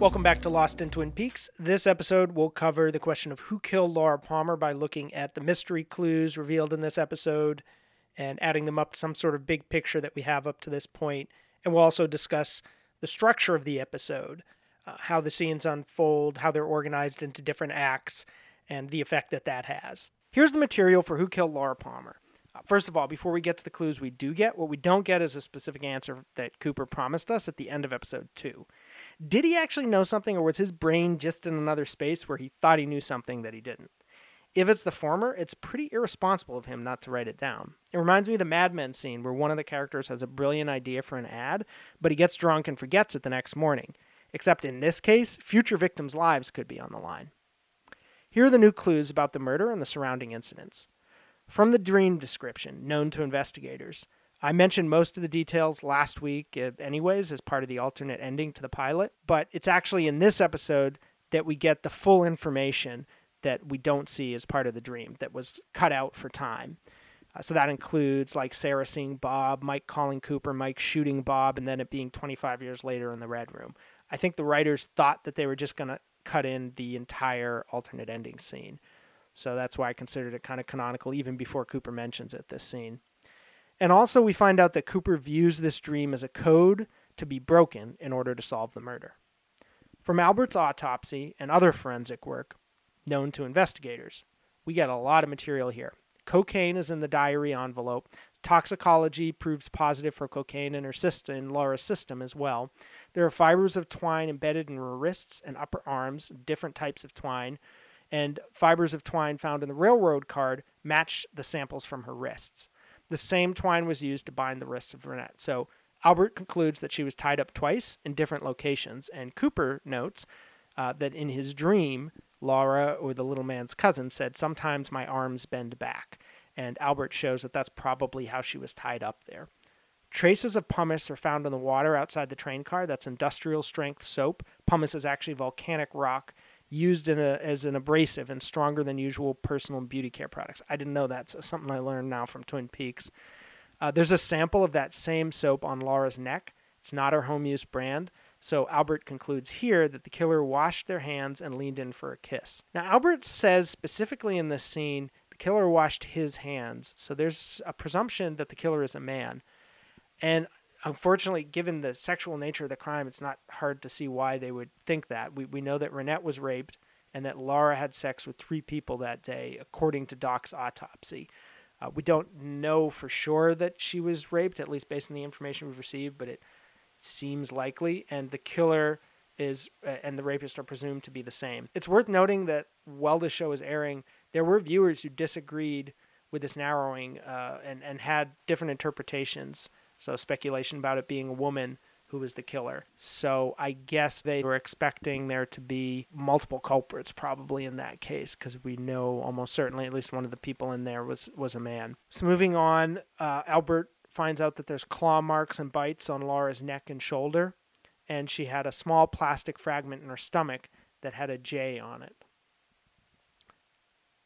Welcome back to Lost in Twin Peaks. This episode will cover the question of who killed Laura Palmer by looking at the mystery clues revealed in this episode and adding them up to some sort of big picture that we have up to this point. And we'll also discuss the structure of the episode, uh, how the scenes unfold, how they're organized into different acts, and the effect that that has. Here's the material for Who Killed Laura Palmer. Uh, first of all, before we get to the clues we do get, what we don't get is a specific answer that Cooper promised us at the end of episode 2. Did he actually know something, or was his brain just in another space where he thought he knew something that he didn't? If it's the former, it's pretty irresponsible of him not to write it down. It reminds me of the Mad Men scene where one of the characters has a brilliant idea for an ad, but he gets drunk and forgets it the next morning. Except in this case, future victims' lives could be on the line. Here are the new clues about the murder and the surrounding incidents. From the dream description, known to investigators, I mentioned most of the details last week, uh, anyways, as part of the alternate ending to the pilot, but it's actually in this episode that we get the full information that we don't see as part of the dream that was cut out for time. Uh, so that includes like Sarah seeing Bob, Mike calling Cooper, Mike shooting Bob, and then it being 25 years later in the Red Room. I think the writers thought that they were just going to cut in the entire alternate ending scene. So that's why I considered it kind of canonical even before Cooper mentions it, this scene. And also, we find out that Cooper views this dream as a code to be broken in order to solve the murder. From Albert's autopsy and other forensic work known to investigators, we get a lot of material here. Cocaine is in the diary envelope. Toxicology proves positive for cocaine in her system, in Laura's system as well. There are fibers of twine embedded in her wrists and upper arms, different types of twine, and fibers of twine found in the railroad card match the samples from her wrists. The same twine was used to bind the wrists of Ronette. So Albert concludes that she was tied up twice in different locations, and Cooper notes uh, that in his dream, Laura, or the little man's cousin, said, Sometimes my arms bend back. And Albert shows that that's probably how she was tied up there. Traces of pumice are found in the water outside the train car. That's industrial strength soap. Pumice is actually volcanic rock used in a, as an abrasive and stronger than usual personal and beauty care products. I didn't know that. So something I learned now from Twin Peaks. Uh, there's a sample of that same soap on Laura's neck. It's not her home use brand. So Albert concludes here that the killer washed their hands and leaned in for a kiss. Now, Albert says specifically in this scene, the killer washed his hands. So there's a presumption that the killer is a man. And unfortunately, given the sexual nature of the crime, it's not hard to see why they would think that. We, we know that Ronette was raped and that Laura had sex with three people that day, according to Doc's autopsy. Uh, we don't know for sure that she was raped, at least based on the information we've received, but it seems likely. And the killer is uh, and the rapist are presumed to be the same. It's worth noting that while the show is airing, there were viewers who disagreed with this narrowing uh, and and had different interpretations. So speculation about it being a woman who was the killer. So I guess they were expecting there to be multiple culprits probably in that case because we know almost certainly at least one of the people in there was was a man. So moving on, uh, Albert finds out that there's claw marks and bites on Laura's neck and shoulder, and she had a small plastic fragment in her stomach that had a J on it.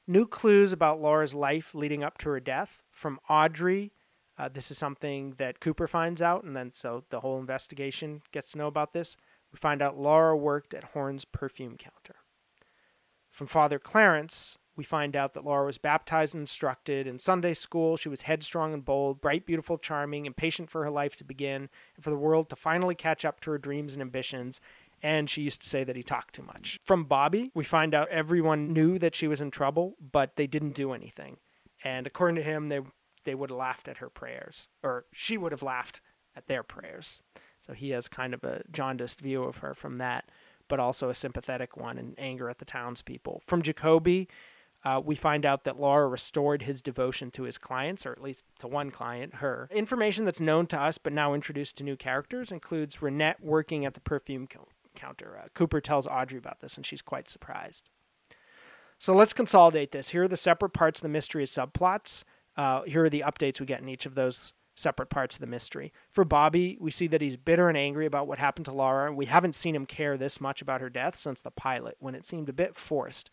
New clues about Laura's life leading up to her death from Audrey uh, this is something that Cooper finds out, and then so the whole investigation gets to know about this. We find out Laura worked at Horne's perfume counter. From Father Clarence, we find out that Laura was baptized and instructed in Sunday school. She was headstrong and bold, bright, beautiful, charming, impatient for her life to begin and for the world to finally catch up to her dreams and ambitions. And she used to say that he talked too much. From Bobby, we find out everyone knew that she was in trouble, but they didn't do anything. And according to him, they they would have laughed at her prayers, or she would have laughed at their prayers. So he has kind of a jaundiced view of her from that, but also a sympathetic one and anger at the townspeople. From Jacoby, uh, we find out that Laura restored his devotion to his clients, or at least to one client, her. Information that's known to us but now introduced to new characters includes Ronette working at the perfume co- counter. Uh, Cooper tells Audrey about this, and she's quite surprised. So let's consolidate this. Here are the separate parts of the mystery subplots. Uh, here are the updates we get in each of those separate parts of the mystery. For Bobby, we see that he's bitter and angry about what happened to Laura. We haven't seen him care this much about her death since the pilot, when it seemed a bit forced.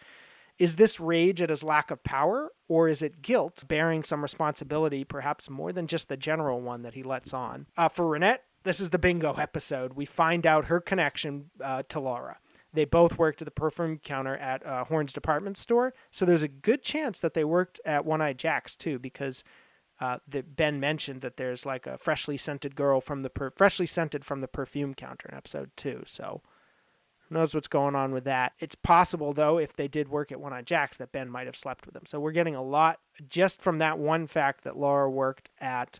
Is this rage at his lack of power, or is it guilt bearing some responsibility, perhaps more than just the general one that he lets on? Uh, for Ronette, This is the bingo episode. We find out her connection uh, to Laura. They both worked at the perfume counter at uh, Horne's department store, so there's a good chance that they worked at One Eye Jack's too, because uh, Ben mentioned that there's like a freshly scented girl from the per- freshly scented from the perfume counter in episode two. So who knows what's going on with that? It's possible though, if they did work at One Eye Jack's, that Ben might have slept with them. So we're getting a lot just from that one fact that Laura worked at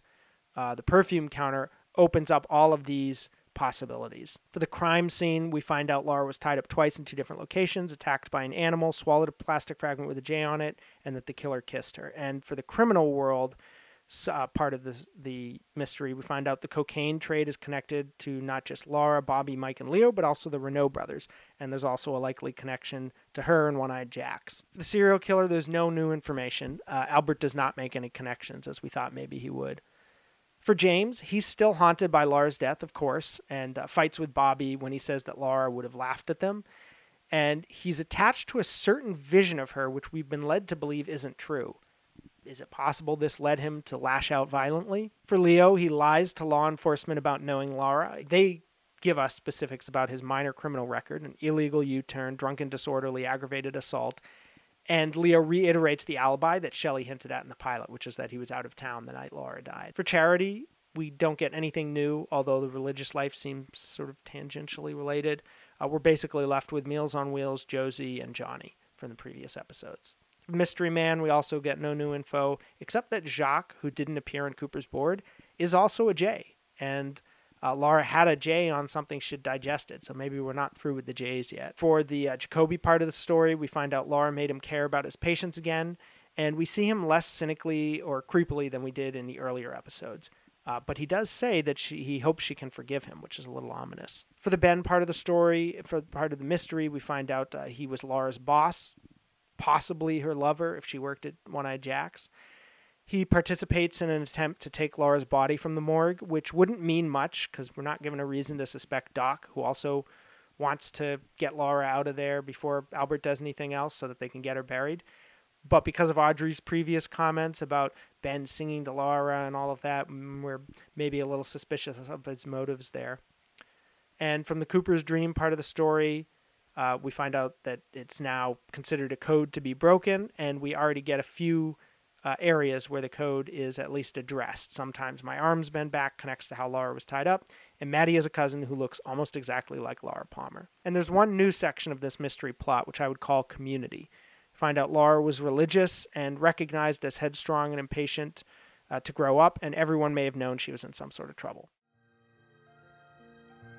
uh, the perfume counter opens up all of these possibilities. For the crime scene, we find out Laura was tied up twice in two different locations, attacked by an animal, swallowed a plastic fragment with a J on it, and that the killer kissed her. And for the criminal world, uh, part of the the mystery. We find out the cocaine trade is connected to not just Laura, Bobby, Mike, and Leo, but also the Renault brothers. And there's also a likely connection to her and One Eyed Jacks. The serial killer, there's no new information. Uh, Albert does not make any connections, as we thought maybe he would. For James, he's still haunted by Lara's death, of course, and uh, fights with Bobby when he says that Lara would have laughed at them. And he's attached to a certain vision of her, which we've been led to believe isn't true. Is it possible this led him to lash out violently? For Leo, he lies to law enforcement about knowing Lara. They give us specifics about his minor criminal record an illegal U turn, drunken disorderly, aggravated assault. And Leo reiterates the alibi that Shelley hinted at in the pilot, which is that he was out of town the night Laura died. For Charity, we don't get anything new, although the religious life seems sort of tangentially related. Uh, we're basically left with Meals on Wheels, Josie, and Johnny from the previous episodes. Mystery Man, we also get no new info, except that Jacques, who didn't appear in Cooper's board, is also a J. And uh, Laura had a J on something she'd digested, so maybe we're not through with the J's yet. For the uh, Jacoby part of the story, we find out Laura made him care about his patients again, and we see him less cynically or creepily than we did in the earlier episodes. Uh, but he does say that she, he hopes she can forgive him, which is a little ominous. For the Ben part of the story, for part of the mystery, we find out uh, he was Laura's boss, possibly her lover if she worked at One Eye Jack's. He participates in an attempt to take Laura's body from the morgue, which wouldn't mean much because we're not given a reason to suspect Doc, who also wants to get Laura out of there before Albert does anything else so that they can get her buried. But because of Audrey's previous comments about Ben singing to Laura and all of that, mm, we're maybe a little suspicious of his motives there. And from the Cooper's dream part of the story, uh, we find out that it's now considered a code to be broken, and we already get a few uh, areas where the code is at least addressed. Sometimes my arm's bent back connects to how Laura was tied up, and Maddie is a cousin who looks almost exactly like Laura Palmer. And there's one new section of this mystery plot, which I would call community. Find out Laura was religious and recognized as headstrong and impatient uh, to grow up, and everyone may have known she was in some sort of trouble.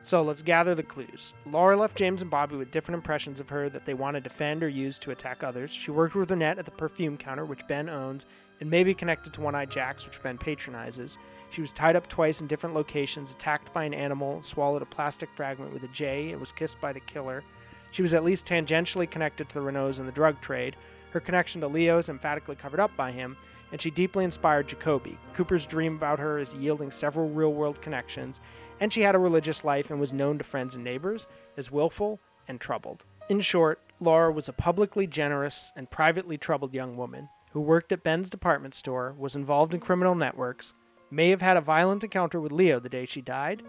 So let's gather the clues. Laura left James and Bobby with different impressions of her that they want to defend or use to attack others. She worked with Annette at the perfume counter, which Ben owns, and may be connected to One Eye Jack's, which Ben patronizes. She was tied up twice in different locations, attacked by an animal, swallowed a plastic fragment with a J, and was kissed by the killer. She was at least tangentially connected to the Renaults and the drug trade. Her connection to Leo is emphatically covered up by him, and she deeply inspired Jacoby. Cooper's dream about her is yielding several real world connections, and she had a religious life and was known to friends and neighbors as willful and troubled. In short, Laura was a publicly generous and privately troubled young woman who worked at Ben's department store, was involved in criminal networks, may have had a violent encounter with Leo the day she died,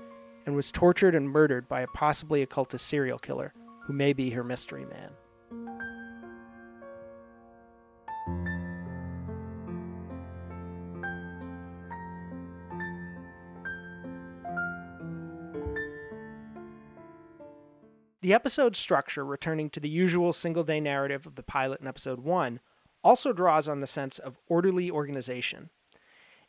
and was tortured and murdered by a possibly occultist serial killer who may be her mystery man. The episode structure, returning to the usual single day narrative of the pilot in episode 1, also draws on the sense of orderly organization.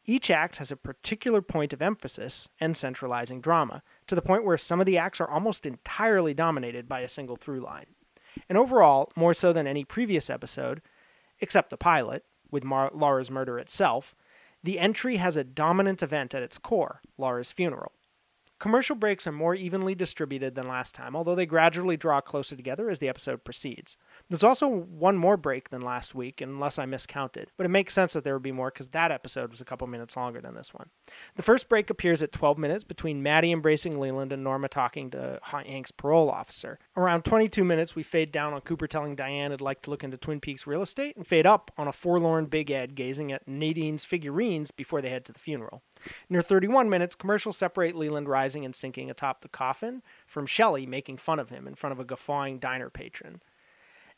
Each act has a particular point of emphasis and centralizing drama, to the point where some of the acts are almost entirely dominated by a single through line. And overall, more so than any previous episode, except the pilot, with Mar- Laura's murder itself, the entry has a dominant event at its core Laura's funeral. Commercial breaks are more evenly distributed than last time, although they gradually draw closer together as the episode proceeds. There's also one more break than last week, unless I miscounted, but it makes sense that there would be more because that episode was a couple minutes longer than this one. The first break appears at 12 minutes between Maddie embracing Leland and Norma talking to Hank's parole officer. Around 22 minutes, we fade down on Cooper telling Diane he'd like to look into Twin Peaks real estate, and fade up on a forlorn Big Ed gazing at Nadine's figurines before they head to the funeral. Near 31 minutes, commercials separate Leland rising and sinking atop the coffin from Shelley making fun of him in front of a guffawing diner patron.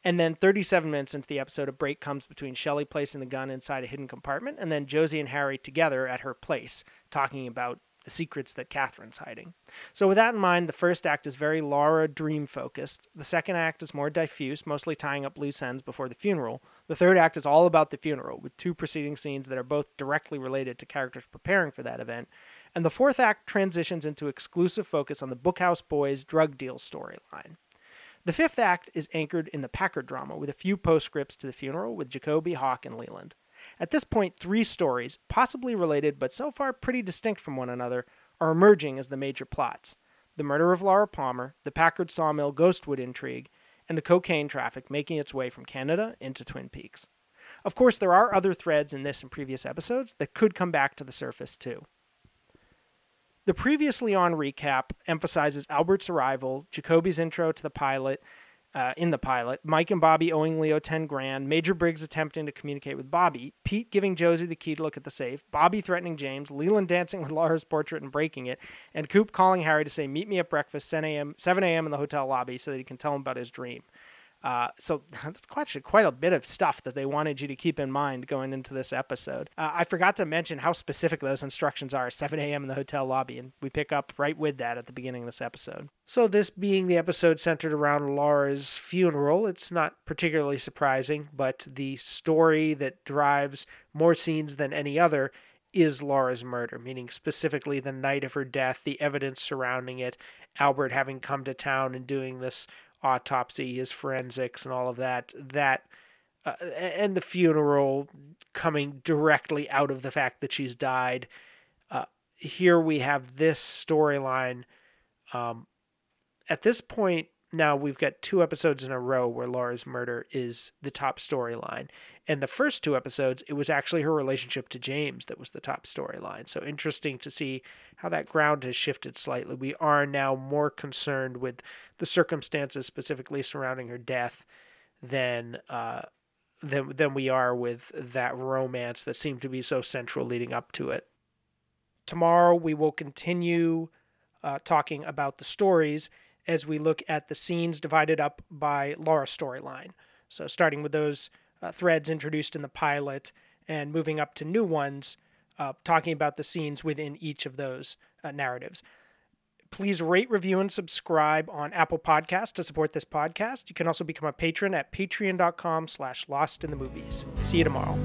And then 37 minutes into the episode, a break comes between Shelley placing the gun inside a hidden compartment and then Josie and Harry together at her place, talking about the secrets that Catherine's hiding. So, with that in mind, the first act is very Laura dream focused. The second act is more diffuse, mostly tying up loose ends before the funeral. The third act is all about the funeral, with two preceding scenes that are both directly related to characters preparing for that event. And the fourth act transitions into exclusive focus on the Bookhouse Boys drug deal storyline. The fifth act is anchored in the Packard drama, with a few postscripts to the funeral with Jacoby, Hawk, and Leland. At this point, three stories, possibly related but so far pretty distinct from one another, are emerging as the major plots the murder of Laura Palmer, the Packard Sawmill Ghostwood intrigue, and the cocaine traffic making its way from Canada into Twin Peaks. Of course, there are other threads in this and previous episodes that could come back to the surface too. The previously on recap emphasizes Albert's arrival, Jacoby's intro to the pilot, uh, in the pilot, Mike and Bobby owing Leo 10 grand, Major Briggs attempting to communicate with Bobby, Pete giving Josie the key to look at the safe, Bobby threatening James, Leland dancing with Laura's portrait and breaking it, and Coop calling Harry to say, Meet me at breakfast 7 a.m. 7 a.m. in the hotel lobby so that he can tell him about his dream. Uh, so that's quite, quite a bit of stuff that they wanted you to keep in mind going into this episode. Uh, I forgot to mention how specific those instructions are 7 a.m. in the hotel lobby, and we pick up right with that at the beginning of this episode. So, this being the episode centered around Laura's funeral, it's not particularly surprising, but the story that drives more scenes than any other is Laura's murder, meaning specifically the night of her death, the evidence surrounding it, Albert having come to town and doing this autopsy, his forensics, and all of that. That uh, and the funeral coming directly out of the fact that she's died. Uh, here we have this storyline. Um, at this point, now we've got two episodes in a row where Laura's murder is the top storyline. And the first two episodes, it was actually her relationship to James that was the top storyline. So interesting to see how that ground has shifted slightly. We are now more concerned with the circumstances specifically surrounding her death than uh, than than we are with that romance that seemed to be so central leading up to it. Tomorrow we will continue uh, talking about the stories as we look at the scenes divided up by Laura's storyline. So, starting with those uh, threads introduced in the pilot and moving up to new ones, uh, talking about the scenes within each of those uh, narratives. Please rate, review, and subscribe on Apple Podcasts to support this podcast. You can also become a patron at patreon.com slash lost in the movies. See you tomorrow.